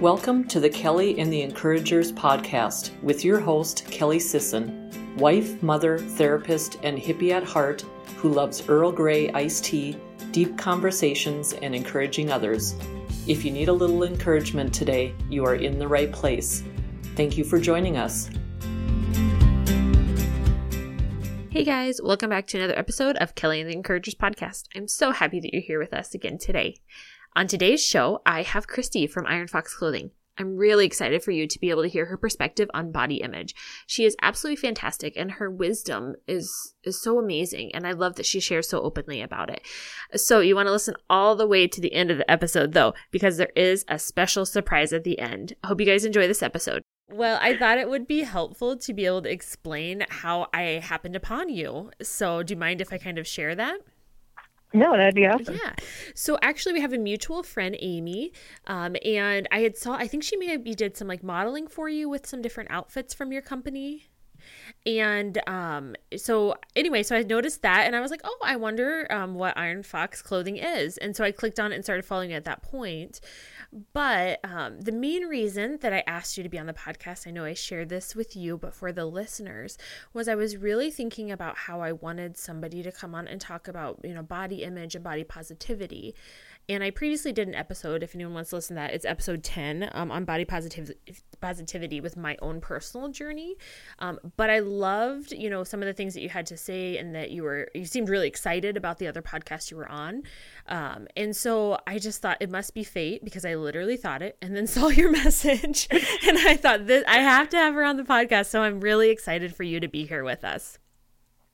Welcome to the Kelly and the Encouragers podcast with your host, Kelly Sisson, wife, mother, therapist, and hippie at heart who loves Earl Grey iced tea, deep conversations, and encouraging others. If you need a little encouragement today, you are in the right place. Thank you for joining us. Hey guys, welcome back to another episode of Kelly and the Encouragers podcast. I'm so happy that you're here with us again today. On today's show, I have Christy from Iron Fox Clothing. I'm really excited for you to be able to hear her perspective on body image. She is absolutely fantastic and her wisdom is is so amazing and I love that she shares so openly about it. So you want to listen all the way to the end of the episode though because there is a special surprise at the end. I hope you guys enjoy this episode. Well, I thought it would be helpful to be able to explain how I happened upon you. So, do you mind if I kind of share that? No, that'd be awesome. Yeah. So actually, we have a mutual friend, Amy, um, and I had saw. I think she maybe did some like modeling for you with some different outfits from your company. And um, so anyway, so I noticed that, and I was like, oh, I wonder um, what Iron Fox clothing is. And so I clicked on it and started following it at that point. But um, the main reason that I asked you to be on the podcast, I know I shared this with you, but for the listeners, was I was really thinking about how I wanted somebody to come on and talk about, you know, body image and body positivity. And I previously did an episode, if anyone wants to listen to that, it's episode 10 um, on body positivity, positivity with my own personal journey. Um, but I loved, you know, some of the things that you had to say and that you were, you seemed really excited about the other podcast you were on. Um, and so I just thought it must be fate because I literally thought it and then saw your message. and I thought this, I have to have her on the podcast. So I'm really excited for you to be here with us.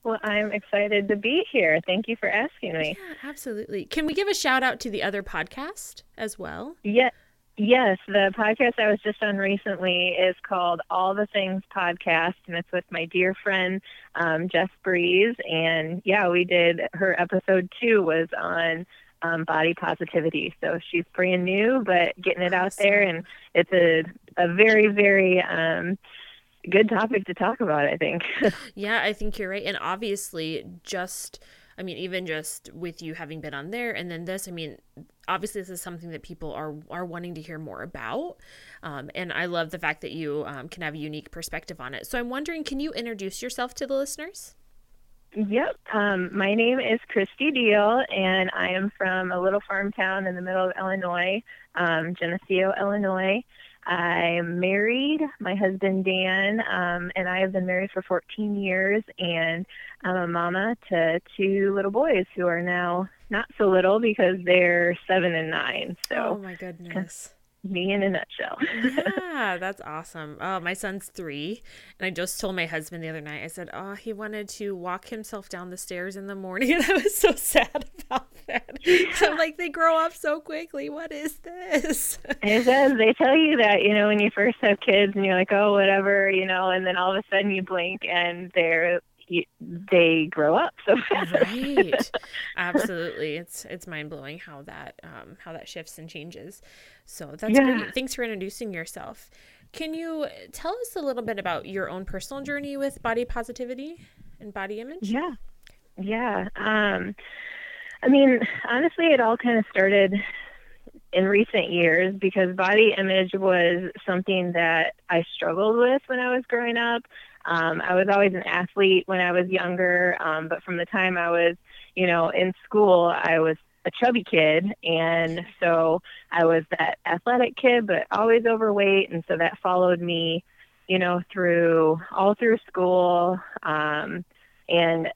Well, I'm excited to be here. Thank you for asking me. Yeah, absolutely. Can we give a shout out to the other podcast as well? Yeah. Yes, the podcast I was just on recently is called All the Things Podcast, and it's with my dear friend um, Jess Breeze. And yeah, we did her episode two was on um, body positivity. So she's brand new, but getting it out there, and it's a a very very um, good topic to talk about, I think. yeah, I think you're right. And obviously, just, I mean, even just with you having been on there and then this, I mean, obviously this is something that people are are wanting to hear more about. Um, and I love the fact that you um, can have a unique perspective on it. So I'm wondering, can you introduce yourself to the listeners? Yep. Um, my name is Christy Deal, and I am from a little farm town in the middle of Illinois, um, Geneseo, Illinois. I'm married. My husband Dan um, and I have been married for 14 years, and I'm a mama to two little boys who are now not so little because they're seven and nine. So, oh my goodness me in a nutshell. yeah, that's awesome. Oh, my son's three. And I just told my husband the other night, I said, Oh, he wanted to walk himself down the stairs in the morning. And I was so sad about that. So I'm like, they grow up so quickly. What is this? It does. They tell you that, you know, when you first have kids and you're like, oh, whatever, you know, and then all of a sudden you blink and they're they grow up so fast. right. Absolutely. It's it's mind blowing how that um, how that shifts and changes. So that's yeah. great. Thanks for introducing yourself. Can you tell us a little bit about your own personal journey with body positivity and body image? Yeah. Yeah. Um, I mean, honestly, it all kind of started in recent years because body image was something that I struggled with when I was growing up. Um, I was always an athlete when I was younger, um, but from the time I was, you know, in school, I was a chubby kid, and so I was that athletic kid, but always overweight, and so that followed me, you know, through all through school, um, and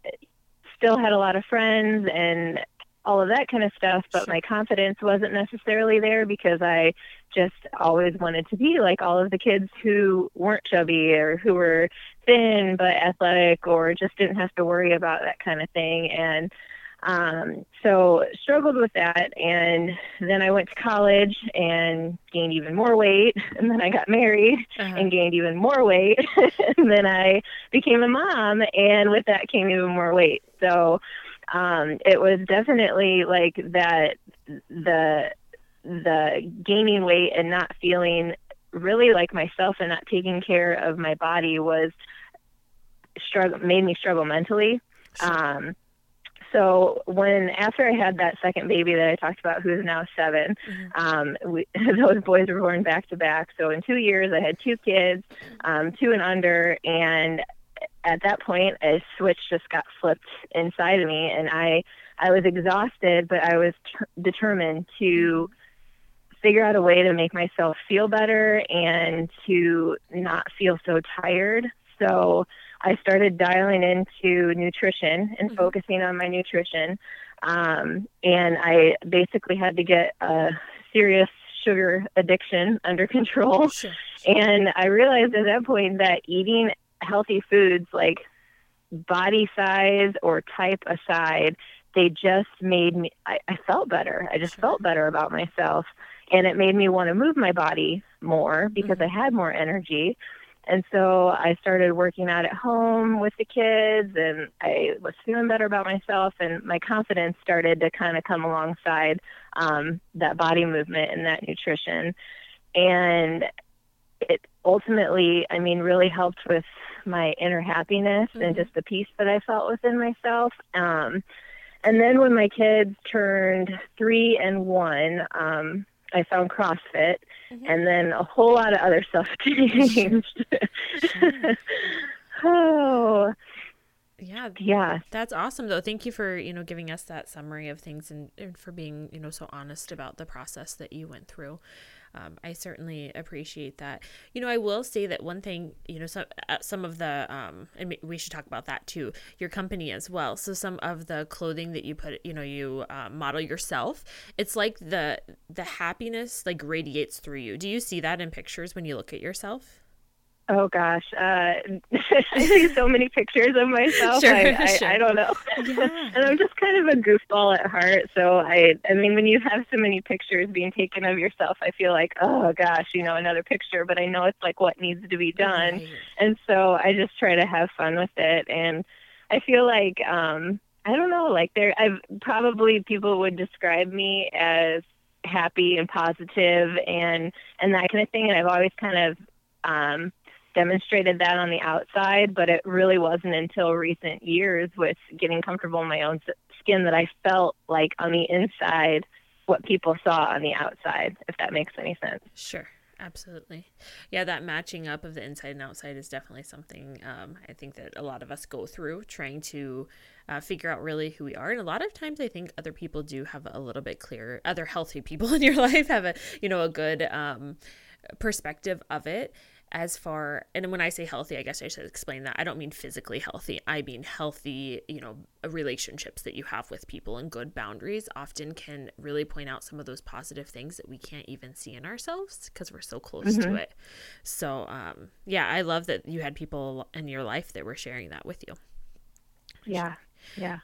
still had a lot of friends and all of that kind of stuff, but my confidence wasn't necessarily there because I just always wanted to be like all of the kids who weren't chubby or who were thin but athletic or just didn't have to worry about that kind of thing. And um, so struggled with that. And then I went to college and gained even more weight. And then I got married uh-huh. and gained even more weight. and then I became a mom. And with that came even more weight. So um, it was definitely like that the the gaining weight and not feeling really like myself and not taking care of my body was struggle made me struggle mentally. Um, so when after I had that second baby that I talked about, who's now 7 Mhm. um, we, those boys were born back to back. So in two years, I had two kids, um, two and under, and at that point, a switch just got flipped inside of me, and I I was exhausted, but I was ter- determined to figure out a way to make myself feel better and to not feel so tired. So I started dialing into nutrition and Mhm. focusing on my nutrition. Um, and I basically had to get a serious sugar addiction under control. Sure. And I realized at that point that eating healthy foods, like body size or type aside, they just made me, I, I felt better. I just Sure. felt better about myself. And it made me want to move my body more because I had more energy. And so I started working out at home with the kids and I was feeling better about myself and my confidence started to kind of come alongside um, that body movement and that nutrition. And it ultimately, I mean, really helped with my inner happiness and Mhm. just the peace that I felt within myself. Um, and then when my kids turned three and one, um, I found CrossFit, Mhm. and then a whole lot of other stuff changed. Sure. oh, Yeah, yeah. That's awesome though. Thank you for, you know, giving us that summary of things and, and for being, you know, so honest about the process that you went through. Um, I certainly appreciate that. You know, I will say that one thing, you know, some uh, some of the um and we should talk about that too, your company as well. So some of the clothing that you put, you know, you uh, model yourself, it's like the the happiness like radiates through you. Do you see that in pictures when you look at yourself? Oh gosh, uh, I see so many pictures of myself. Sure, I, I, sure. I don't know, Yeah. and I'm just kind of a goofball at heart. So I, I mean, when you have so many pictures being taken of yourself, I feel like, oh gosh, you know, another picture. But I know it's like what needs to be done, Right. and so I just try to have fun with it. And I feel like, um, I don't know, like there, I've probably people would describe me as happy and positive and and that kind of thing. And I've always kind of um, demonstrated that on the outside, but it really wasn't until recent years with getting comfortable in my own skin that I felt like on the inside what people saw on the outside, if that makes any sense. Sure, absolutely. Yeah, that matching up of the inside and outside is definitely something um, I think that a lot of us go through trying to uh, figure out really who we are. And a lot of times I think other people do have a little bit clearer, other healthy people in your life have a, you know, a good um, perspective of it as far and when i say healthy i guess i should explain that. I don't mean physically healthy. I mean healthy you know relationships that you have with people and good boundaries often can really point out some of those positive things that we can't even see in ourselves because we're so close to it. So um yeah i love that you had people in your life that were sharing that with you. Yeah. Yeah.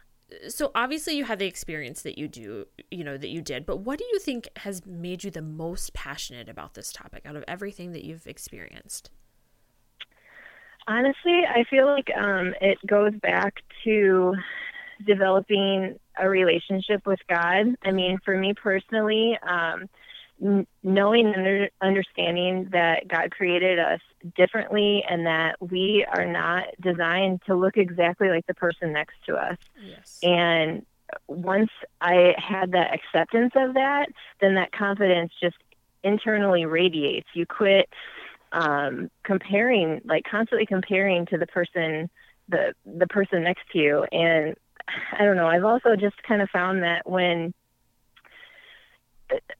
So obviously you have the experience that you do you know that you did but what do you think has made you the most passionate about this topic out of everything that you've experienced Honestly, I feel like um, it goes back to developing a relationship with God. I mean, for me personally, um, knowing and understanding that God created us differently and that we are not designed to look exactly like the person next to us. yes And once I had that acceptance of that, then that confidence just internally radiates. You quit um, comparing, like constantly comparing to the person, the the person next to you. And I don't know. I've also just kind of found that when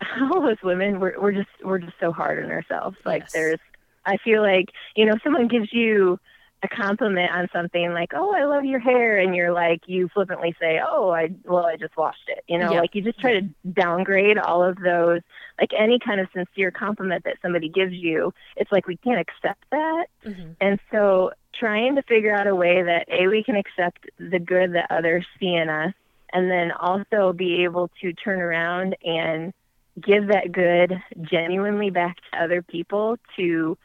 all those women, we're we're just we're just so hard on ourselves. Like Yes. there's, I feel like you know, someone gives you a compliment on something like, "Oh, I love your hair," and you're like, you flippantly say, "Oh, I well, I just washed it." You know, Yeah. like you just try to downgrade all of those. Like any kind of sincere compliment that somebody gives you, it's like we can't accept that. hmm And so, trying to figure out a way that a we can accept the good that others see in us, and then also be able to turn around and give that good genuinely back to other people to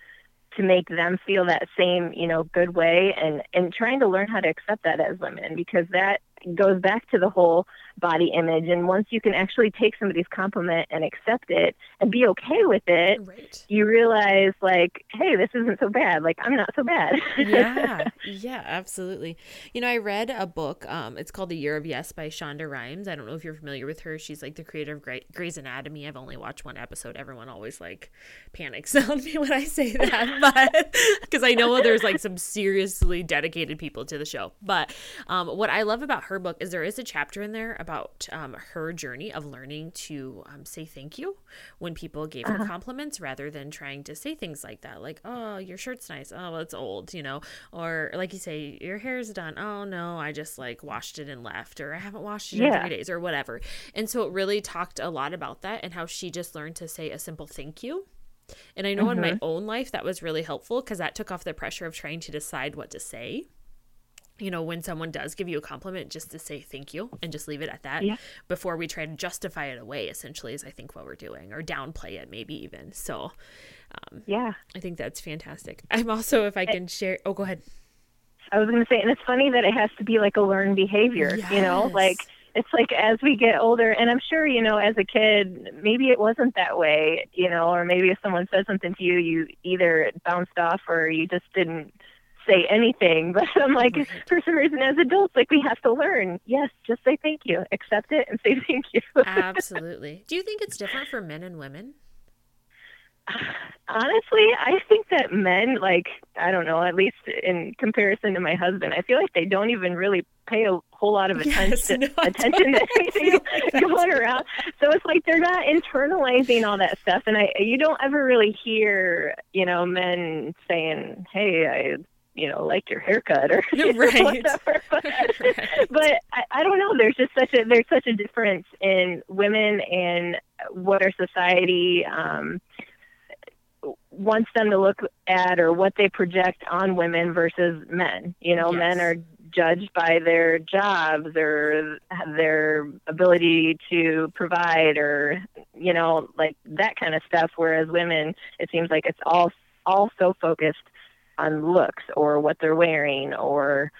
to make them feel that same you know good way and and trying to learn how to accept that as women because that goes back to the whole body image. And once you can actually take somebody's compliment and accept it and be okay with it, Right. you realize like, hey, this isn't so bad. Like I'm not so bad. yeah, yeah, absolutely. You know, I read a book. Um, it's called The Year of Yes by Shonda Rhimes. I don't know if you're familiar with her. She's like the creator of Grey- Grey's Anatomy. I've only watched one episode. Everyone always like panics on me when I say that, but because I know there's like some seriously dedicated people to the show. But um, what I love about her book is there is a chapter in there about um, her journey of learning to um, say thank you when people gave her compliments rather than trying to say things like that, like, oh, your shirt's nice. Oh, well, it's old, you know, or like you say, your hair's done. Oh, no, I just like washed it and left, or I haven't washed it in Yeah. three days, or whatever. And so it really talked a lot about that and how she just learned to say a simple thank you. And I know in my own life that was really helpful because that took off the pressure of trying to decide what to say you know, when someone does give you a compliment, just to say thank you and just leave it at that Yeah. before we try to justify it away, essentially, is I think what we're doing, or downplay it, maybe even. So um, yeah. I think that's fantastic. I'm also, if I can share, oh, go ahead. I was going to say, and it's funny that it has to be like a learned behavior, you know, like it's like as we get older, and I'm sure, you know, as a kid, maybe it wasn't that way, you know, or maybe if someone said something to you, you either bounced off or you just didn't say anything. But I'm like, Right. for some reason, as adults, like we have to learn. Yes, just say thank you, accept it, and say thank you. Absolutely. Do you think it's different for men and women? Honestly, I think that men, like, I don't know, at least in comparison to my husband, I feel like they don't even really pay a whole lot of Yes, attention, no, attention to anything going around. So it's like they're not internalizing all that stuff. And I, you don't ever really hear, you know, men saying, hey, I, you know, liked your haircut or Right. whatever. But, Right. but I, I don't know. There's just such a there's such a difference in women and what our society um, wants them to look at or what they project on women versus men. You know, men are judged by their jobs or their ability to provide or you know like that kind of stuff whereas women it seems like it's all all so focused on looks or what they're wearing or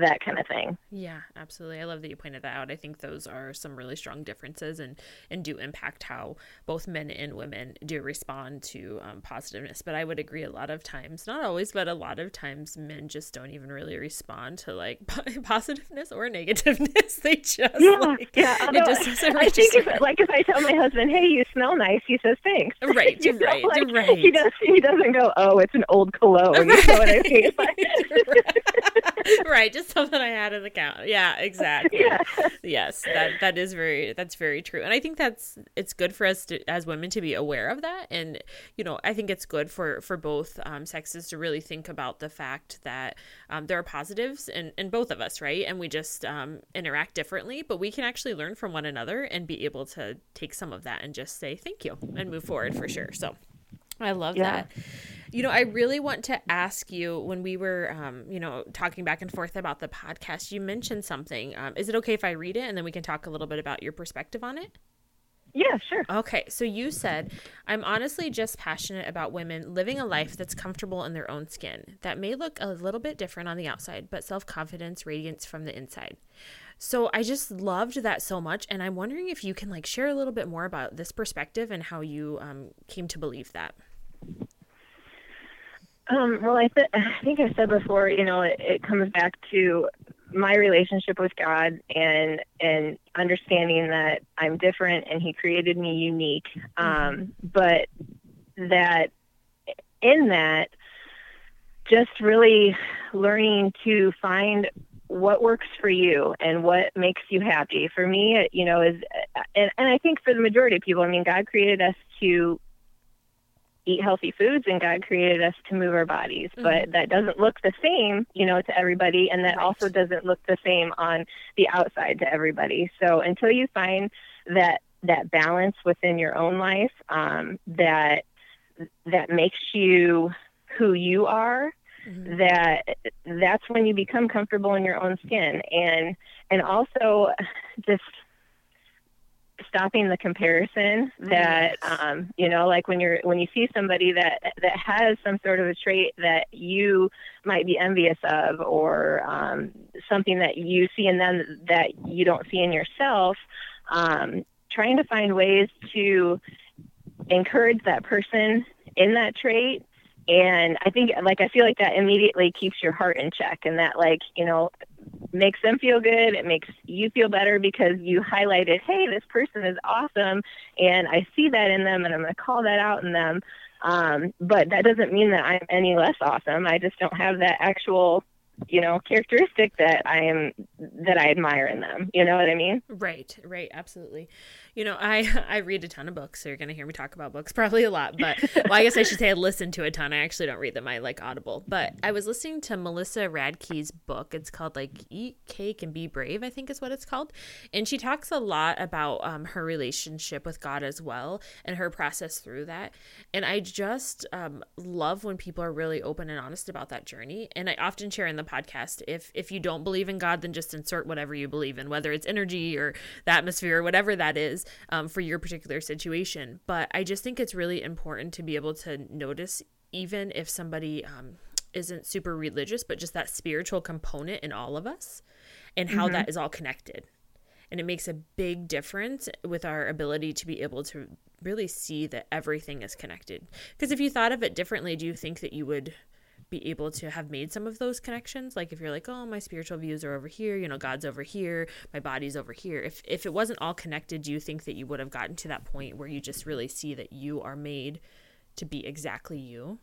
that kind of thing. Yeah, absolutely. I love that you pointed that out. I think those are some really strong differences and and do impact how both men and women do respond to um, positiveness. But I would agree a lot of times, not always, but a lot of times, men just don't even really respond to like positiveness or negativeness. They just like yeah. it just doesn't I think if, like if I tell my husband, "Hey, you smell nice," he says thanks. Right, You know, right, like, right. He does. He doesn't go, "Oh, it's an old cologne." You know what I mean? right. right, just something I had in the count. Yeah, exactly. yeah. yes that that is very that's very true and i think that's it's good for us to, as women to be aware of that and you know i think it's good for for both um, sexes to really think about the fact that um, there are positives in, in both of us right and we just um, interact differently but we can actually learn from one another and be able to take some of that and just say thank you and move forward for sure so I love Yeah. that. You know, I really want to ask you when we were, um, you know, talking back and forth about the podcast, you mentioned something. Um, is it okay if I read it and then we can talk a little bit about your perspective on it? Yeah. Sure. Okay, so you said, I'm honestly just passionate about women living a life that's comfortable in their own skin, that may look a little bit different on the outside, but self confidence radiates from the inside. So I just loved that so much, and I'm wondering if you can like share a little bit more about this perspective and how you um, came to believe that. Um, well, I, th- I think I said before, you know, it, it comes back to my relationship with God and and understanding that I'm different and He created me unique. Um, but that in that, just really learning to find what works for you and what makes you happy. For me, it, you know, is and, and I think for the majority of people, I mean, God created us to eat healthy foods and God created us to move our bodies. But that doesn't look the same, you know, to everybody and that Right. also doesn't look the same on the outside to everybody. So until you find that that balance within your own life, um, that that makes you who you are, Mhm. that that's when you become comfortable in your own skin and and also just stopping the comparison that um, you know like when you're when you see somebody that that has some sort of a trait that you might be envious of or um, something that you see in them that you don't see in yourself um, trying to find ways to encourage that person in that trait and i think like i feel like that immediately keeps your heart in check and that like you know makes them feel good. It makes you feel better because you highlighted hey this person is awesome. And i see that in them and i'm going to call that out in them. Um, but that doesn't mean that i'm any less awesome. I just don't have that actual you know characteristic that i am that i admire in them. You know what i mean? Right right absolutely you know, I I read a ton of books, so you're gonna hear me talk about books probably a lot. But well, I guess I should say I listen to a ton. I actually don't read them. I like Audible. But I was listening to Melissa Radke's book. It's called like Eat Cake and Be Brave. I think is what it's called. And she talks a lot about um, her relationship with God as well and her process through that. And I just um, love when people are really open and honest about that journey. And I often share in the podcast if if you don't believe in God, then just insert whatever you believe in, whether it's energy or the atmosphere or whatever that is um, for your particular situation. But I just think it's really important to be able to notice, even if somebody um, isn't super religious, but just that spiritual component in all of us and how mm-hmm. that is all connected. And it makes a big difference with our ability to be able to really see that everything is connected. Because if you thought of it differently, do you think that you would be able to have made some of those connections. Like if you're like oh my spiritual views are over here you know god's over here my body's over here. If if it wasn't all connected do you think that you would have gotten to that point where you just really see that you are made to be exactly you?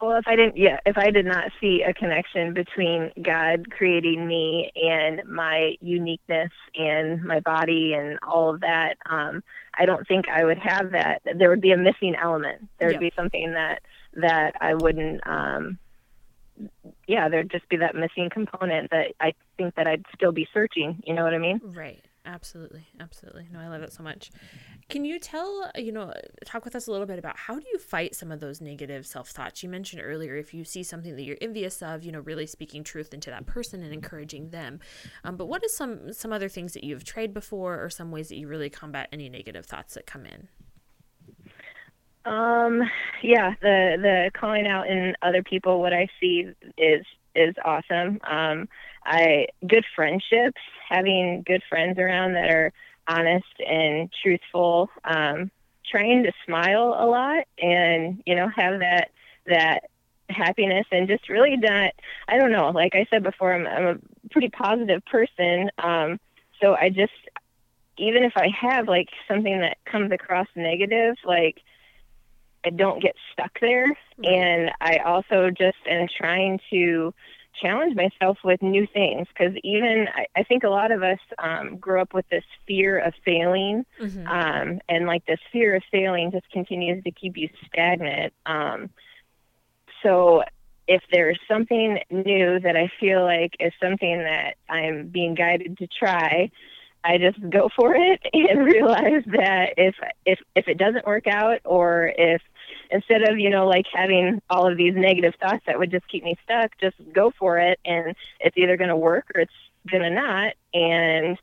Well if i didn't yeah if i did not see a connection between god creating me and my uniqueness and my body and all of that um i don't think i would have that. There would be a missing element. There would be something that that I wouldn't um yeah, there'd just be that missing component that I think that I'd still be searching, you know what I mean? Right. Absolutely. Absolutely. No, I love it so much. Can you tell, you know, talk with us a little bit about how do you fight some of those negative self thoughts? You mentioned earlier if you see something that you're envious of, you know, really speaking truth into that person and encouraging them. Um, but what is some some other things that you've tried before or some ways that you really combat any negative thoughts that come in? Um, yeah, the the calling out in other people what I see is is awesome. Um, I good friendships, having good friends around that are honest and truthful. Um, trying to smile a lot and you know have that that happiness and just really not i don't know like i said before i'm, I'm a pretty positive person um so i just even if i have like something that comes across negative like I don't get stuck there. And I also just am trying to challenge myself with new things because even I, I, think a lot of us um, grow up with this fear of failing. Mm-hmm. Um, and like this fear of failing just continues to keep you stagnant. Um, so if there's something new that I feel like is something that I'm being guided to try, I just go for it and realize that if if if it doesn't work out or if instead of you know like having all of these negative thoughts that would just keep me stuck just go for it and it's either going to work or it's going to not and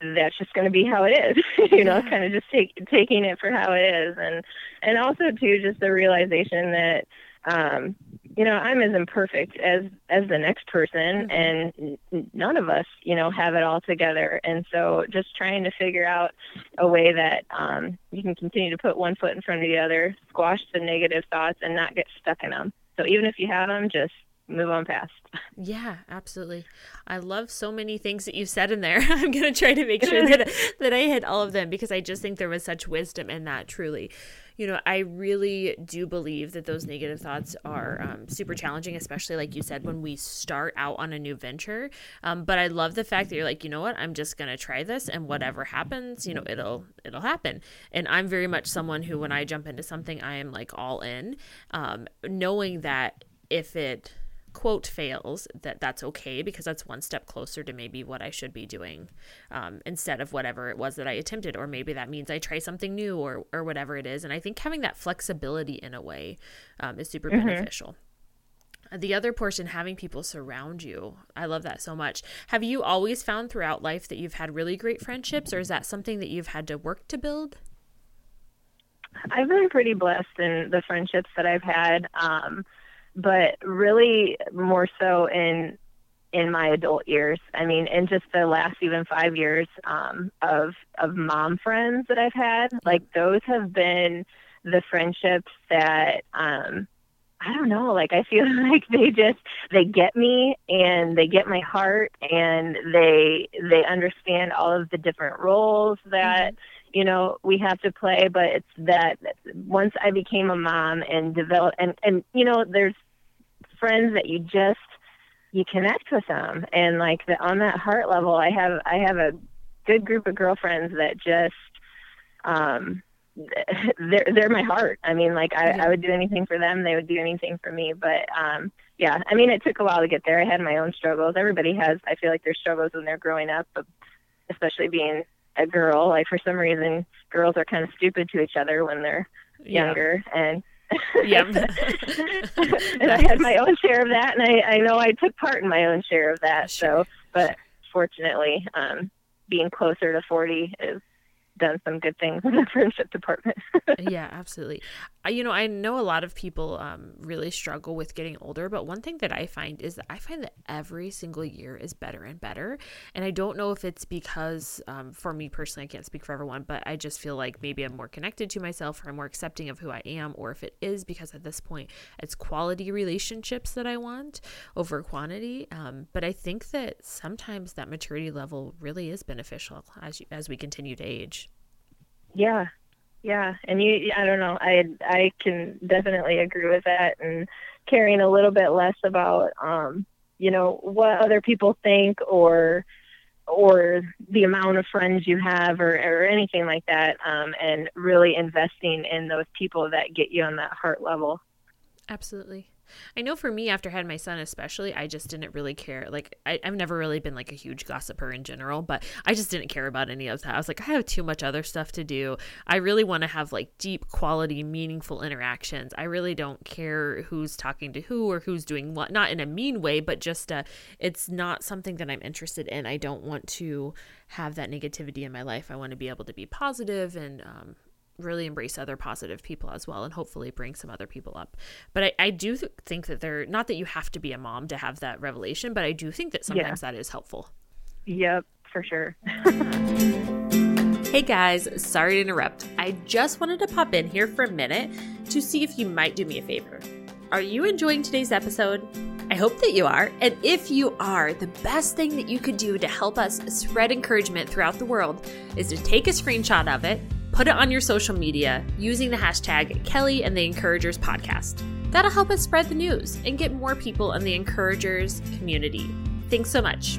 that's just going to be how it is. You know kind of just take, taking it for how it is. And and also too just the realization that um you know i'm as imperfect as as the next person mm-hmm. and none of us you know have it all together and so just trying to figure out a way that um you can continue to put one foot in front of the other squash the negative thoughts and not get stuck in them so even if you have them just move on past. Yeah, absolutely. I love so many things that you said in there. I'm going to try to make sure that that I hit all of them because I just think there was such wisdom in that truly you know, I really do believe that those negative thoughts are um, super challenging, especially like you said, when we start out on a new venture. Um, but I love the fact that you're like, you know what, I'm just gonna try this, and whatever happens, you know, it'll it'll happen. And I'm very much someone who, when I jump into something, I am like all in, um, knowing that if it quote fails that that's okay because that's one step closer to maybe what i should be doing um, instead of whatever it was that i attempted or maybe that means i try something new or or whatever it is. And i think having that flexibility in a way um, is super mm-hmm. beneficial. The other portion having people surround you i love that so much. Have you always found throughout life that you've had really great friendships or is that something that you've had to work to build? I've been pretty blessed in the friendships that i've had. Um, but really more so in in my adult years. I mean in just the last even five years um, of of mom friends that i've had like those have been the friendships that um, I don't know, like I feel like they just they get me and they get my heart and they they understand all of the different roles that mm-hmm. you know we have to play. But it's that once I became a mom and develop and and you know there's friends that you just you connect with them and like the, on that heart level I have I have a good group of girlfriends that just um they're they're my heart. I mean, like I, I would do anything for them. They would do anything for me. But um, yeah, I mean, it took a while to get there. I had my own struggles. Everybody has. I feel like their struggles when they're growing up, but especially being a girl. Like for some reason, girls are kind of stupid to each other when they're yeah. younger, and yeah. and I had my own share of that, and I I know I took part in my own share of that. Sure. So, but fortunately, um, being closer to 40 is done some good things in the friendship department. yeah, absolutely. you know, I know a lot of people um, really struggle with getting older, but one thing that I find is that I find that every single year is better and better. And I don't know if it's because, um, for me personally, I can't speak for everyone, but I just feel like maybe I'm more connected to myself or I'm more accepting of who I am, or if it is because at this point it's quality relationships that I want over quantity. Um, but I think that sometimes that maturity level really is beneficial as you, as we continue to age. Yeah, yeah, and you, I don't know, I I can definitely agree with that, and caring a little bit less about, um, you know, what other people think or or the amount of friends you have or, or anything like that um, and really investing in those people that get you on that heart level. Absolutely I know for me, after I had my son, especially, I just didn't really care. Like, I, have never really been like a huge gossiper in general, but I just didn't care about any of that. I was like, I have too much other stuff to do. I really want to have like deep, quality, meaningful interactions. I really don't care who's talking to who or who's doing what, not in a mean way, but just uh, it's not something that I'm interested in. I don't want to have that negativity in my life. I want to be able to be positive and um, really embrace other positive people as well and hopefully bring some other people up. But I, I do th- think that they're not that you have to be a mom to have that revelation, but I do think that sometimes yeah. that is helpful. Yep, for sure. hey guys, sorry to interrupt. I just wanted to pop in here for a minute to see if you might do me a favor. Are you enjoying today's episode? I hope that you are. And if you are, the best thing that you could do to help us spread encouragement throughout the world is to take a screenshot of it Put it on your social media using the hashtag Kelly and the Encouragers podcast. That'll help us spread the news and get more people in the Encouragers community. Thanks so much.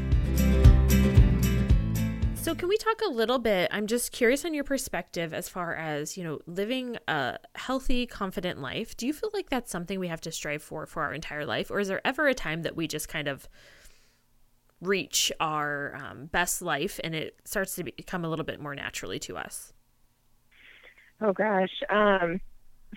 So, can we talk a little bit? I'm just curious on your perspective as far as, you know, living a healthy, confident life. Do you feel like that's something we have to strive for for our entire life? Or is there ever a time that we just kind of reach our um, best life and it starts to become a little bit more naturally to us? Oh gosh. Um,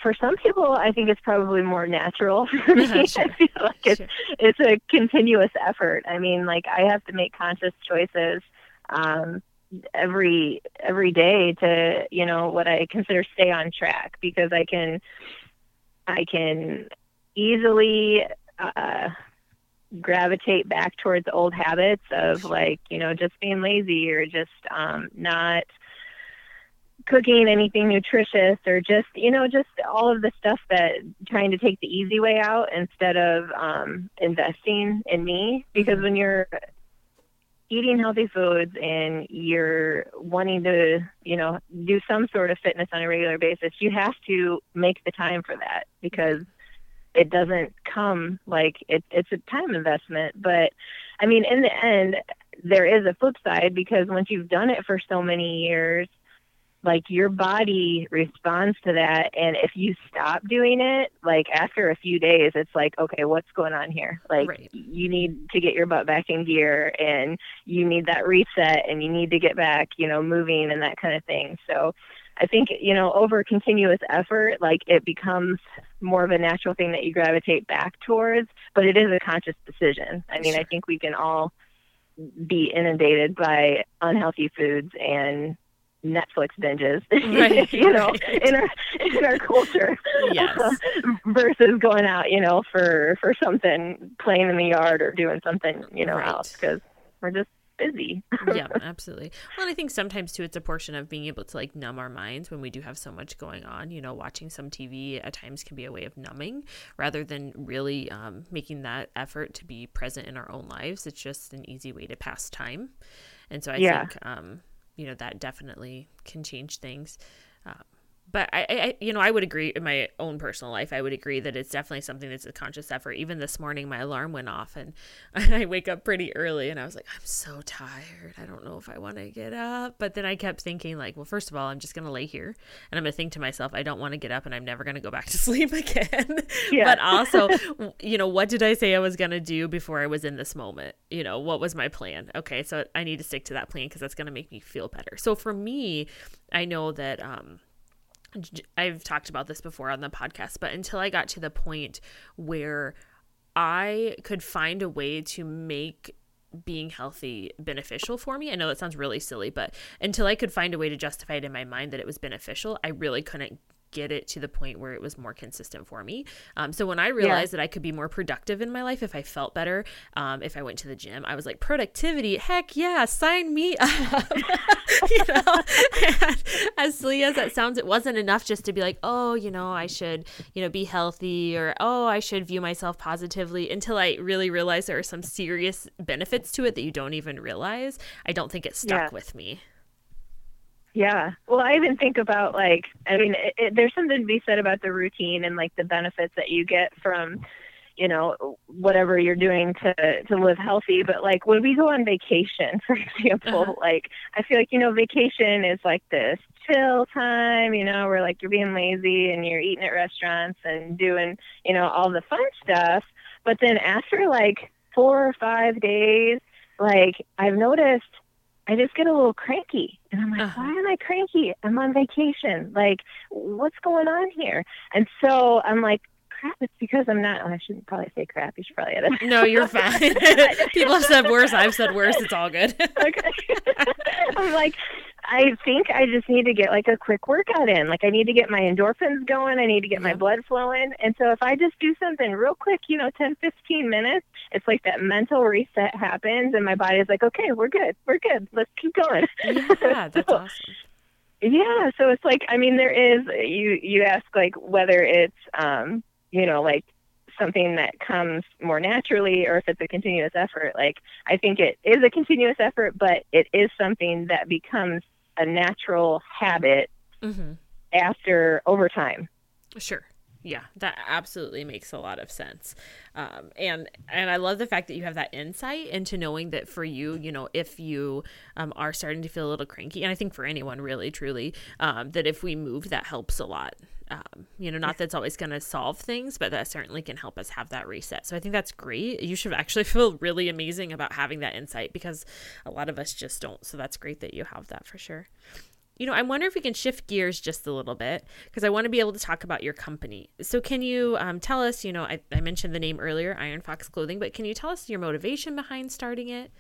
for some people, I think it's probably more natural. For me, sure. I feel like it's sure. it's a continuous effort. I mean, like I have to make conscious choices um, every every day to you know what I consider stay on track because I can I can easily uh, gravitate back towards old habits of like you know just being lazy or just um, not cooking anything nutritious or just you know just all of the stuff that trying to take the easy way out instead of um, investing in me. Because when you're eating healthy foods and you're wanting to you know do some sort of fitness on a regular basis you have to make the time for that because it doesn't come like it, it's a time investment. But i mean in the end there is a flip side because once you've done it for so many years like your body responds to that and if you stop doing it like after a few days it's like okay what's going on here like right. you need to get your butt back in gear and you need that reset and you need to get back you know moving and that kind of thing so I think, you know, over continuous effort, like it becomes more of a natural thing that you gravitate back towards, but it is a conscious decision. I mean, I think we can all be inundated by unhealthy foods and Netflix binges, right, you know, right. in our in our culture. Yes. versus going out, you know, for for something, playing in the yard or doing something, you know, right. else because we're just busy. yeah, absolutely. Well, and I think sometimes too, it's a portion of being able to like numb our minds when we do have so much going on. You know, watching some TV at times can be a way of numbing rather than really um, making that effort to be present in our own lives. It's just an easy way to pass time. And so I yeah. think, um, you know, that definitely can change things. But I, I, you know, I would agree in my own personal life. I would agree that it's definitely something that's a conscious effort. Even this morning, my alarm went off, and I wake up pretty early, and I was like, I'm so tired. I don't know if I want to get up. But then I kept thinking, like, well, first of all, I'm just gonna lay here, and I'm gonna think to myself, I don't want to get up, and I'm never gonna go back to sleep again. Yeah. but also, you know, what did I say I was gonna do before I was in this moment? You know, what was my plan? Okay, so I need to stick to that plan because that's gonna make me feel better. So for me, I know that. um I've talked about this before on the podcast, but until I got to the point where I could find a way to make being healthy beneficial for me. I know that sounds really silly, but until I could find a way to justify it in my mind that it was beneficial, I really couldn't get it to the point where it was more consistent for me. Um, so when I realized yeah. that I could be more productive in my life if I felt better, um, if I went to the gym, I was like, productivity, heck yeah, sign me up. you know, and as silly as that sounds, it wasn't enough just to be like, oh, you know, I should, you know, be healthy or oh, I should view myself positively until I really realized there are some serious benefits to it that you don't even realize. I don't think it stuck yeah. with me. Yeah. Well, I even think about like, I mean, it, it, there's something to be said about the routine and like the benefits that you get from, you know, whatever you're doing to to live healthy. But like when we go on vacation, for example, uh-huh. like I feel like you know, vacation is like this chill time, you know, where like you're being lazy and you're eating at restaurants and doing, you know, all the fun stuff. But then after like four or five days, like I've noticed I just get a little cranky. And I'm like, uh-huh. why am I cranky? I'm on vacation. Like, what's going on here? And so I'm like, crap, it's because I'm not. Oh, I shouldn't probably say crap. You should probably edit. No, you're fine. People have said worse. I've said worse. It's all good. okay. I'm like, I think I just need to get like a quick workout in. Like I need to get my endorphins going. I need to get my blood flowing. And so if I just do something real quick, you know, 10, 15 minutes, it's like that mental reset happens and my body's like, okay, we're good. We're good. Let's keep going. Yeah, that's so, awesome. Yeah. So it's like, I mean, there is, you, you ask like whether it's, um, you know, like something that comes more naturally or if it's a continuous effort. Like I think it is a continuous effort, but it is something that becomes a natural habit mm-hmm. after over time. Sure. Yeah, that absolutely makes a lot of sense. Um, and and I love the fact that you have that insight into knowing that for you, you know, if you um, are starting to feel a little cranky, and I think for anyone really, truly, um, that if we move, that helps a lot. Um, you know, not that's always going to solve things, but that certainly can help us have that reset. So I think that's great. You should actually feel really amazing about having that insight because a lot of us just don't. So that's great that you have that for sure. You know, I wonder if we can shift gears just a little bit because I want to be able to talk about your company. So, can you um, tell us, you know, I, I mentioned the name earlier, Iron Fox Clothing, but can you tell us your motivation behind starting it?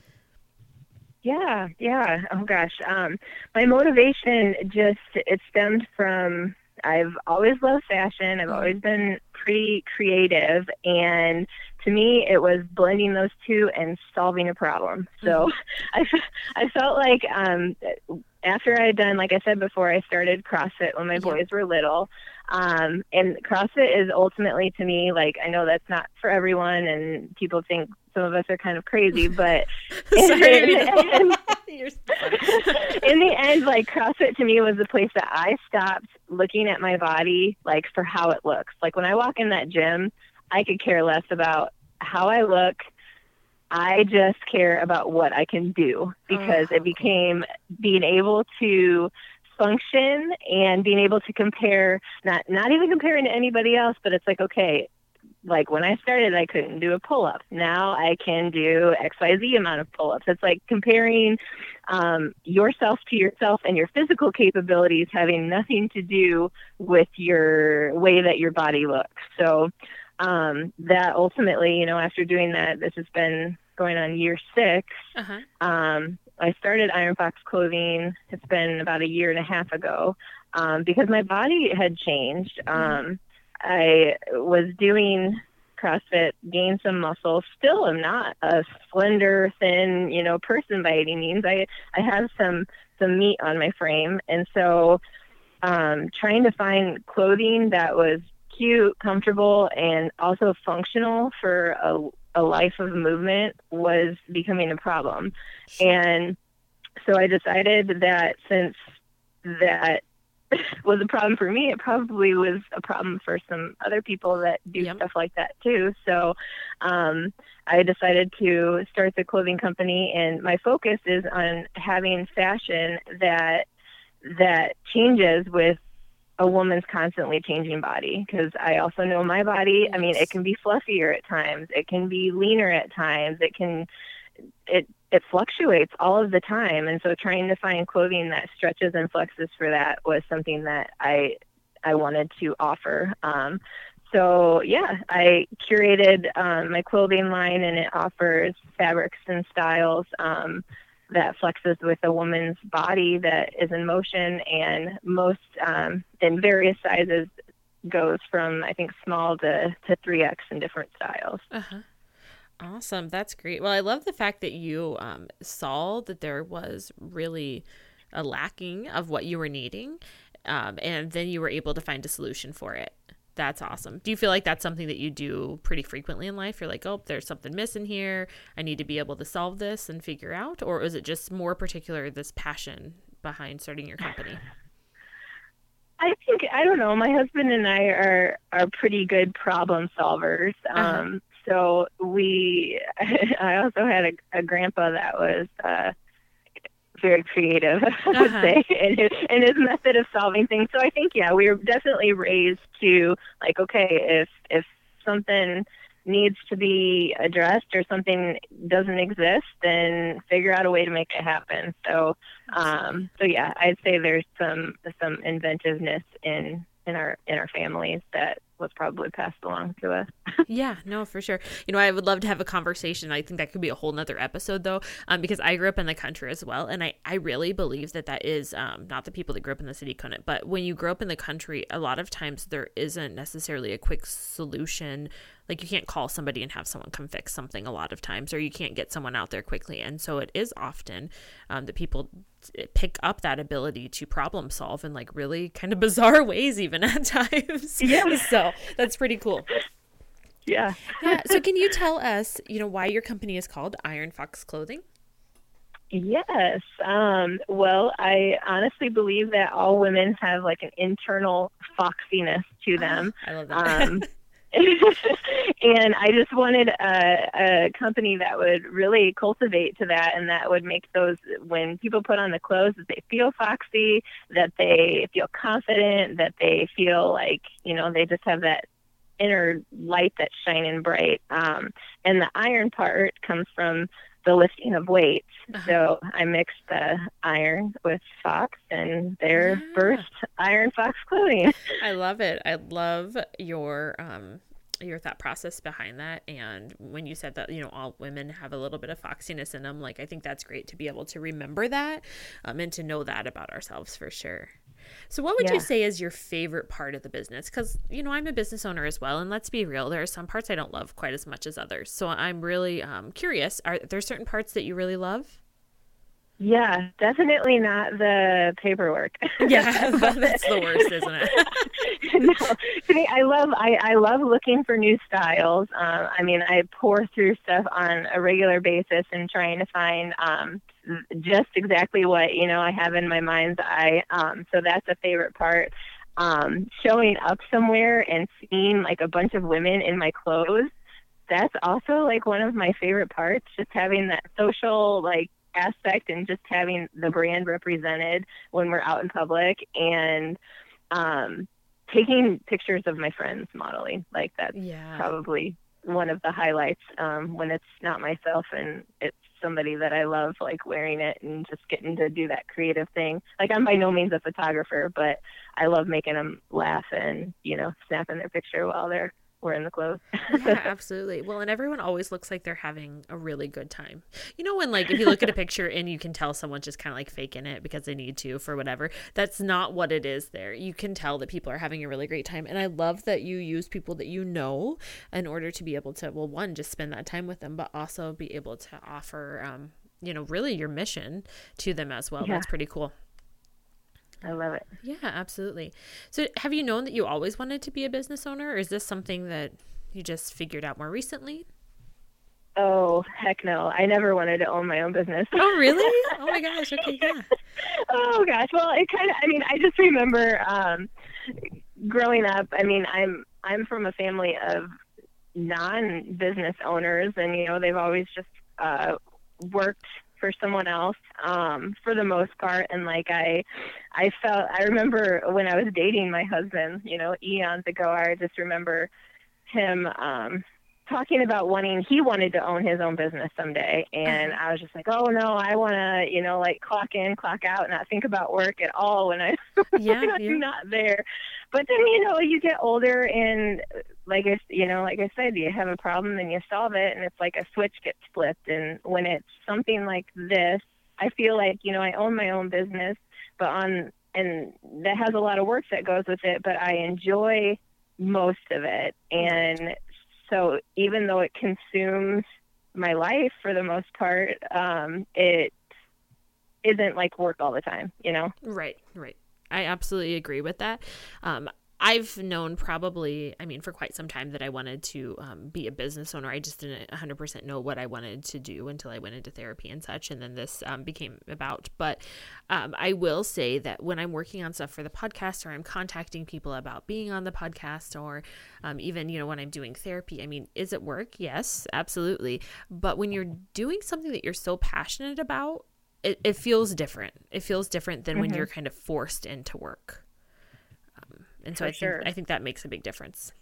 Yeah, yeah. Oh gosh. Um, my motivation just it stemmed from I've always loved fashion. I've always been pretty creative. And to me, it was blending those two and solving a problem. So mm-hmm. I, I felt like um, after I had done, like I said before, I started CrossFit when my yeah. boys were little. Um, and CrossFit is ultimately to me, like, I know that's not for everyone, and people think some of us are kind of crazy, but Sorry, in, in, in the end, like CrossFit to me was the place that I stopped looking at my body like for how it looks. Like when I walk in that gym, I could care less about how I look. I just care about what I can do because oh, it became being able to function and being able to compare not not even comparing to anybody else, but it's like okay, like when I started, I couldn't do a pull up. Now I can do XYZ amount of pull ups. It's like comparing um, yourself to yourself and your physical capabilities having nothing to do with your way that your body looks. So um, that ultimately, you know, after doing that, this has been going on year 6 uh-huh. um, I started Iron Fox Clothing. It's been about a year and a half ago um, because my body had changed. Mm-hmm. Um, I was doing CrossFit, gained some muscle. Still, am not a slender, thin, you know, person by any means. I I have some some meat on my frame, and so um, trying to find clothing that was cute, comfortable, and also functional for a, a life of movement was becoming a problem. And so I decided that since that was a problem for me, it probably was a problem for some other people that do yep. stuff like that too. So um, I decided to start the clothing company, and my focus is on having fashion that that changes with a woman's constantly changing body because I also know my body. I mean, it can be fluffier at times, it can be leaner at times, it can it it fluctuates all of the time and so trying to find clothing that stretches and flexes for that was something that i i wanted to offer um, so yeah i curated um, my clothing line and it offers fabrics and styles um, that flexes with a woman's body that is in motion and most um, in various sizes goes from i think small to, to 3x in different styles uh-huh. Awesome. That's great. Well, I love the fact that you um, saw that there was really a lacking of what you were needing, um, and then you were able to find a solution for it. That's awesome. Do you feel like that's something that you do pretty frequently in life? You're like, oh, there's something missing here. I need to be able to solve this and figure out? Or is it just more particular, this passion behind starting your company? I think I don't know. My husband and I are are pretty good problem solvers. Uh-huh. Um, so we, I also had a, a grandpa that was uh, very creative, I would uh-huh. say, in his, in his method of solving things. So I think, yeah, we were definitely raised to like, okay, if if something needs to be addressed or something doesn't exist, then figure out a way to make it happen. So, um, so yeah, I'd say there's some some inventiveness in in our in our families that was probably passed along to us. yeah, no, for sure. You know, I would love to have a conversation. I think that could be a whole nother episode though, um, because I grew up in the country as well. And I, I really believe that that is um, not the people that grew up in the city couldn't, but when you grow up in the country, a lot of times there isn't necessarily a quick solution like you can't call somebody and have someone come fix something a lot of times or you can't get someone out there quickly and so it is often um, that people pick up that ability to problem solve in like really kind of bizarre ways even at times yeah so that's pretty cool yeah yeah so can you tell us you know why your company is called iron fox clothing Yes. Um, well, I honestly believe that all women have like an internal foxiness to them. I love that. Um, and I just wanted a, a company that would really cultivate to that and that would make those, when people put on the clothes, that they feel foxy, that they feel confident, that they feel like, you know, they just have that inner light that's shining bright. Um, and the iron part comes from the lifting of weights. Uh-huh. So I mixed the iron with Fox and their yeah. first Iron Fox clothing. I love it. I love your um your thought process behind that and when you said that you know all women have a little bit of foxiness in them like i think that's great to be able to remember that um, and to know that about ourselves for sure so, what would yeah. you say is your favorite part of the business? Because, you know, I'm a business owner as well. And let's be real, there are some parts I don't love quite as much as others. So, I'm really um, curious are there certain parts that you really love? Yeah, definitely not the paperwork. yeah, that's the worst, isn't it? no, I love I, I love looking for new styles. Um, I mean, I pour through stuff on a regular basis and trying to find um, just exactly what you know I have in my mind's eye. Um, so that's a favorite part. Um, showing up somewhere and seeing like a bunch of women in my clothes. That's also like one of my favorite parts. Just having that social like aspect and just having the brand represented when we're out in public and um, taking pictures of my friends modeling. Like that's Yeah. probably one of the highlights um, when it's not myself and it's somebody that I love, like wearing it and just getting to do that creative thing. Like I'm by no means a photographer, but I love making them laugh and you know snapping their picture while they're wearing the clothes. yeah, absolutely. Well, and everyone always looks like they're having a really good time. You know, when like if you look at a picture and you can tell someone's just kind of like faking it because they need to for whatever, that's not what it is there. You can tell that people are having a really great time. And I love that you use people that you know in order to be able to, well, one, just spend that time with them, but also be able to offer, um, you know, really your mission to them as well. Yeah. That's pretty cool. I love it. Yeah, absolutely. So, have you known that you always wanted to be a business owner, or is this something that you just figured out more recently? Oh heck no! I never wanted to own my own business. Oh, really? oh my gosh. Okay, yeah. oh gosh well it kind of i mean i just remember um growing up i mean i'm i'm from a family of non business owners and you know they've always just uh worked for someone else um for the most part and like i i felt i remember when i was dating my husband you know eons ago i just remember him um talking about wanting he wanted to own his own business someday and I was just like, Oh no, I wanna, you know, like clock in, clock out, not think about work at all when I Yeah, I'm yeah. not there. But then, you know, you get older and like I you know, like I said, you have a problem and you solve it and it's like a switch gets flipped and when it's something like this, I feel like, you know, I own my own business but on and that has a lot of work that goes with it, but I enjoy most of it and so even though it consumes my life for the most part, um, it isn't like work all the time, you know? Right, right. I absolutely agree with that. Um, I've known probably, I mean, for quite some time that I wanted to um, be a business owner. I just didn't 100% know what I wanted to do until I went into therapy and such. And then this um, became about. But um, I will say that when I'm working on stuff for the podcast or I'm contacting people about being on the podcast or um, even, you know, when I'm doing therapy, I mean, is it work? Yes, absolutely. But when you're doing something that you're so passionate about, it, it feels different. It feels different than when Mhm. you're kind of forced into work. And so For I think sure. I think that makes a big difference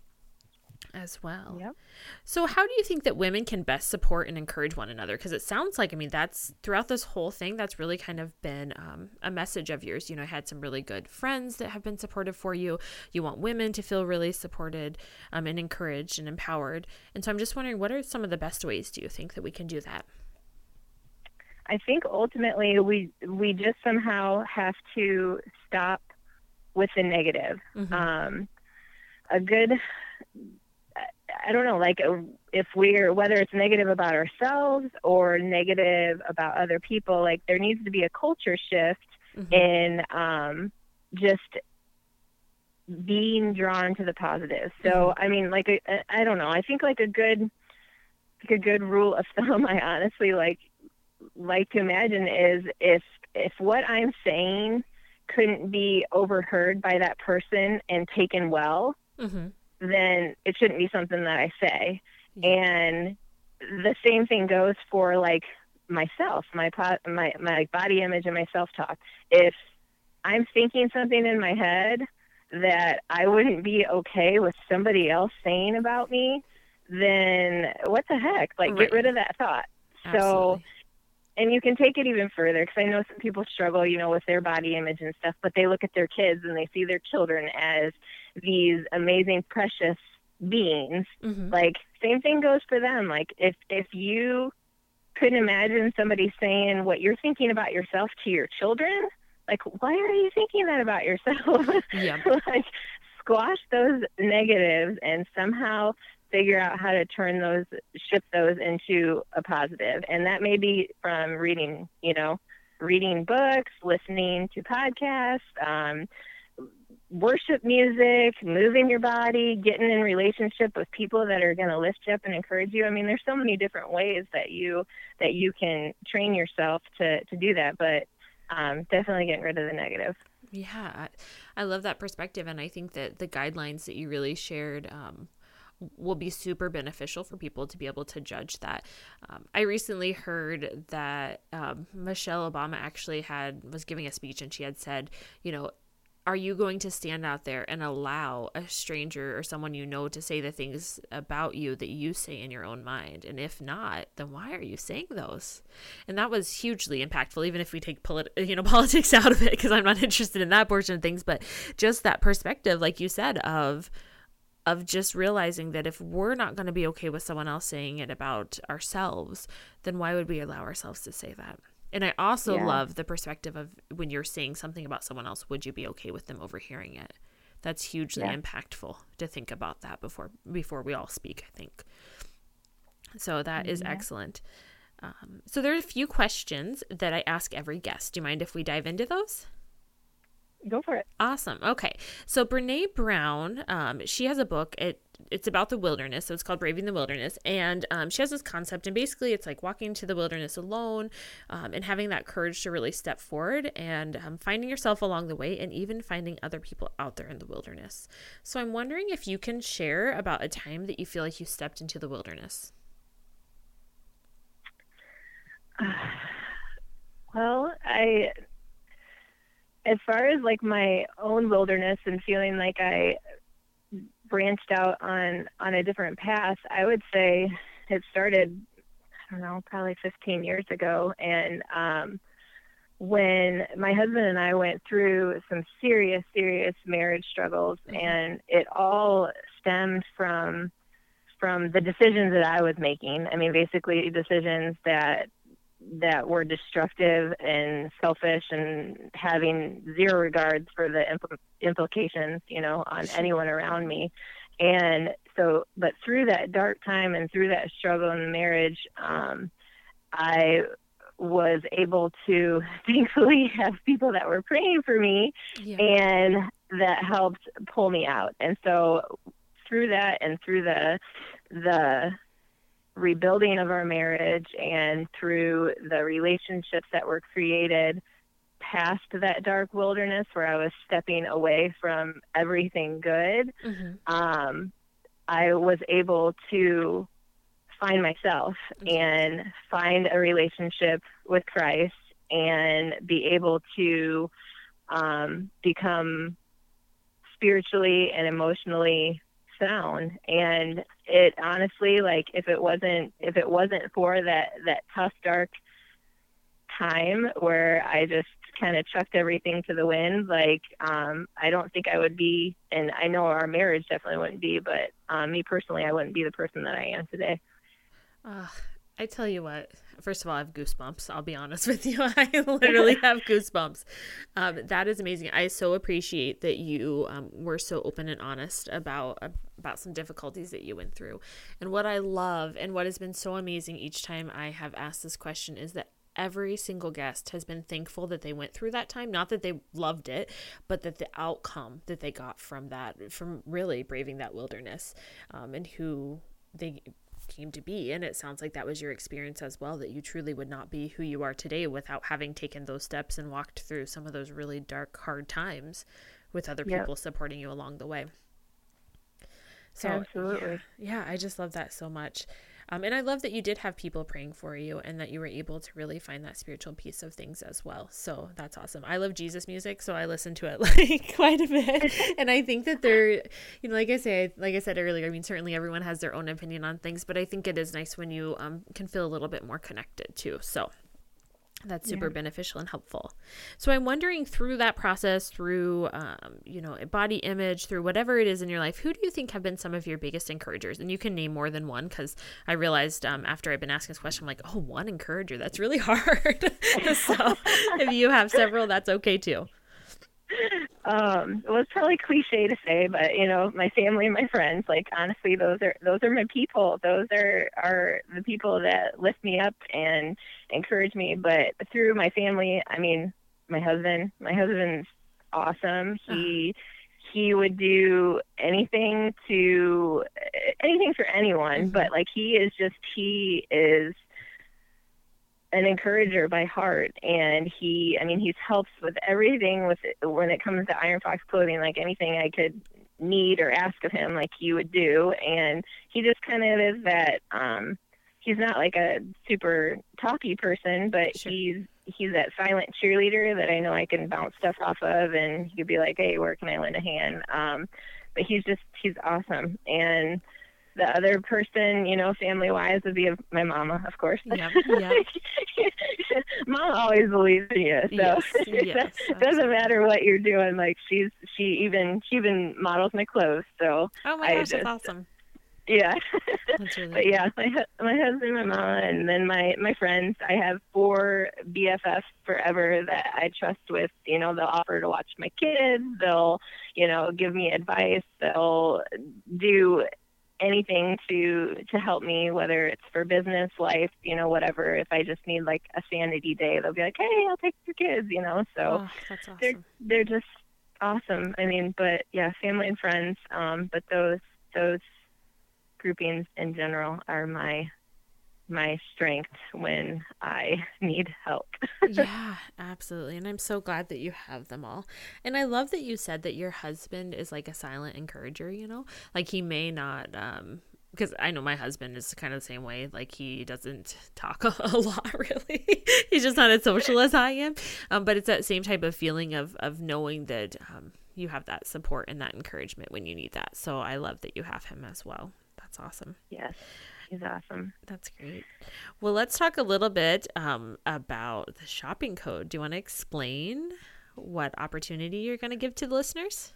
as well. Yep. So how do you think that women can best support and encourage one another? Because it sounds like I mean that's throughout this whole thing that's really kind of been um, a message of yours. You know, I had some really good friends that have been supportive for you. You want women to feel really supported um, and encouraged and empowered. And so I'm just wondering, what are some of the best ways do you think that we can do that? I think ultimately we we just somehow have to stop with the negative. Mhm. Um, a good, I- don't know, like uh, if we're whether it's negative about ourselves or negative about other people, like there needs to be a culture shift Mhm. in um, just being drawn to the positive. So I mean, like I I don't know. I think like a good like a good rule of thumb. I honestly like like to imagine is if if what I'm saying couldn't be overheard by that person and taken well, Mhm. then it shouldn't be something that I say. And the same thing goes for like myself, my my my body image and my self talk. If I'm thinking something in my head that I wouldn't be okay with somebody else saying about me, then what the heck? Like Right. get rid of that thought. So Absolutely. And you can take it even further because I know some people struggle, you know, with their body image and stuff, but they look at their kids and they see their children as these amazing, precious beings. Mhm. Like same thing goes for them. Like if if you couldn't imagine somebody saying what you're thinking about yourself to your children, like why are you thinking that about yourself? Yeah. like squash those negatives and somehow figure out how to turn those shift those into a positive. And that may be from reading you know reading books listening to podcasts um, worship music moving your body getting in relationship with people that are going to lift you up and encourage you. I mean there's so many different ways that you that you can train yourself to to do that but um, definitely getting rid of the negative. Yeah, I, love that perspective, and I think that the guidelines that you really shared um, will be super beneficial for people to be able to judge that. Um, I recently heard that um, Michelle Obama actually had was giving a speech, and she had said, you know, are you going to stand out there and allow a stranger or someone you know to say the things about you that you say in your own mind? And if not, then why are you saying those? And that was hugely impactful, even if we take polit- you know politics out of it, because I'm not interested in that portion of things. But just that perspective, like you said, of of just realizing that if we're not going to be okay with someone else saying it about ourselves, then why would we allow ourselves to say that? And I also yeah. love the perspective of when you're saying something about someone else, would you be okay with them overhearing it? That's hugely yeah. impactful to think about that before before we all speak, I think. So that is excellent. Um, so there are a few questions that I ask every guest. Do you mind if we dive into those? Go for it. Awesome. Okay. So Brene Brown, um, she has a book. It it's about the wilderness. So it's called Braving the Wilderness, and um, she has this concept, and basically it's like walking into the wilderness alone, um, and having that courage to really step forward and um, finding yourself along the way, and even finding other people out there in the wilderness. So I'm wondering if you can share about a time that you feel like you stepped into the wilderness. Well, I as far as like my own wilderness and feeling like I branched out on on a different path, I would say it started I don't know, probably 15 years ago and um when my husband and I went through some serious serious marriage struggles mm-hmm. and it all stemmed from from the decisions that I was making. I mean, basically decisions that that were destructive and selfish and having zero regards for the impl- implications, you know, on anyone around me. And so, but through that dark time and through that struggle in the marriage, um, I was able to thankfully have people that were praying for me yeah. and that helped pull me out. And so through that and through the, the, rebuilding of our marriage and through the relationships that were created past that dark wilderness where I was stepping away from everything good, mm-hmm. um, I was able to find myself and find a relationship with Christ and be able to um, become spiritually and emotionally sound. And it honestly like if it wasn't if it wasn't for that that tough dark time where i just kind of chucked everything to the wind like um i don't think i would be and i know our marriage definitely wouldn't be but um me personally i wouldn't be the person that i am today. Uh, I tell you what, first of all, I have goosebumps. I'll be honest with you. I literally have goosebumps. Um, that is amazing. I so appreciate that you um, were so open and honest about about some difficulties that you went through. And what I love and what has been so amazing each time I have asked this question is that every single guest has been thankful that they went through that time. Not that they loved it, but that the outcome that they got from that, from really braving that wilderness, um, and who they came to be. And it sounds like that was your experience as well, that you truly would not be who you are today without having taken those steps and walked through some of those really dark, hard times with other yep. people supporting you along the way. So, Absolutely. Yeah, yeah, I just love that so much. Um, and I love that you did have people praying for you and that you were able to really find that spiritual piece of things as well. So that's awesome. I love Jesus music, so I listen to it like quite a bit. and I think that they're, you know, like I say, like I said earlier, I mean, certainly everyone has their own opinion on things, but I think it is nice when you um, can feel a little bit more connected too. So that's super yeah. beneficial and helpful. So i'm wondering through that process through um, you know body image through whatever it is in your life who do you think have been some of your biggest encouragers? And you can name more than one because i realized um, after i've been asking this question i'm like oh one encourager that's really hard. So if you have several that's okay too um well it's probably cliche to say but you know my family and my friends like honestly those are those are my people. Those are are the people that lift me up and encourage me. But through my family i mean my husband my husband's awesome. He he would do anything to anything for anyone mm-hmm. but like he is just he is an encourager by heart and he i mean he's helps with everything with it, when it comes to iron fox clothing like anything i could need or ask of him like he would do and he just kind of is that um he's not like a super talky person but sure. he's he's that silent cheerleader that I know I can bounce stuff off of, and he could be like, "Hey, where can I lend a hand?" Um, but he's just he's awesome, and the other person, you know, family wise, would be my mama, of course. Yep, yep. Mom always believes in you, so Yes, yes, it doesn't matter what you're doing. Like she's she even she even models my clothes. So Oh my I gosh, that's awesome. yeah. That's really but yeah, my my husband, my mom, and then my my friends. I have four BFFs forever that I trust with. You know, they'll offer to watch my kids. They'll, you know, give me advice. They'll do anything to to help me, whether it's for business, life, you know, whatever. If I just need like a sanity day, they'll be like, "Hey, I'll take your kids," you know. So oh, that's they're they're just awesome. I mean, but yeah, family and friends. Um, but those those groupings in general are my my strength when I need help. yeah, absolutely. And I'm so glad that you have them all. And I love that you said that your husband is like a silent encourager, you know? Like he may not um because I know my husband is kind of the same way. Like he doesn't talk a, a lot, really. He's just not as social as I am. Um, but it's that same type of feeling of of knowing that um, you have that support and that encouragement when you need that. So I love that you have him as well. That's awesome. yes, he's awesome. That's great. Well, let's talk a little bit um, about the shopping code. Do you want to explain what opportunity you're going to give to the listeners?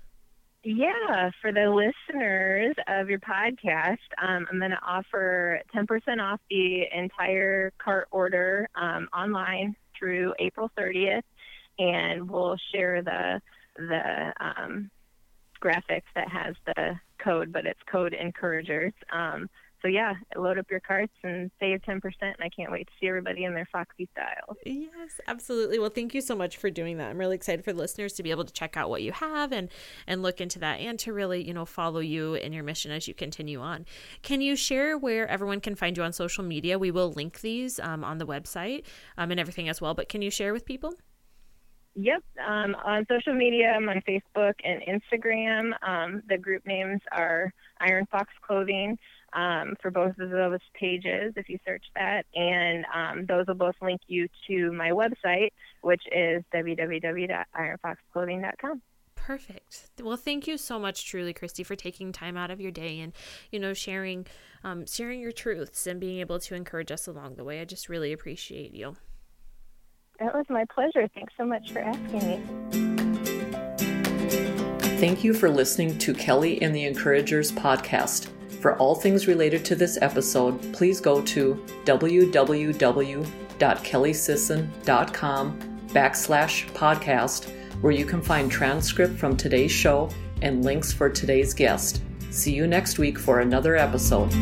Yeah, for the listeners of your podcast, um, I'm going to offer 10% off the entire cart order um, online through April 30th, and we'll share the the um, graphics that has the code, but it's code encouragers. Um, so yeah, load up your carts and save 10%, and I can't wait to see everybody in their Foxy style. Yes, absolutely. Well, thank you so much for doing that. I'm really excited for the listeners to be able to check out what you have and and look into that and to really, you know, follow you in your mission as you continue on. Can you share where everyone can find you on social media? We will link these um, on the website um, and everything as well. But can you share with people? Yep. Um, on social media, I'm on Facebook and Instagram. Um, the group names are Iron Fox Clothing um, for both of those pages if you search that. And um, those will both link you to my website, which is www.ironfoxclothing.com. Perfect. Well, thank you so much, truly, Christy, for taking time out of your day and you know sharing, um, sharing your truths and being able to encourage us along the way. I just really appreciate you. That was my pleasure. Thanks so much for asking me. Thank you for listening to Kelly and the Encouragers podcast. For all things related to this episode, please go to www.kellysisson.com backslash podcast, where you can find transcript from today's show and links for today's guest. See you next week for another episode.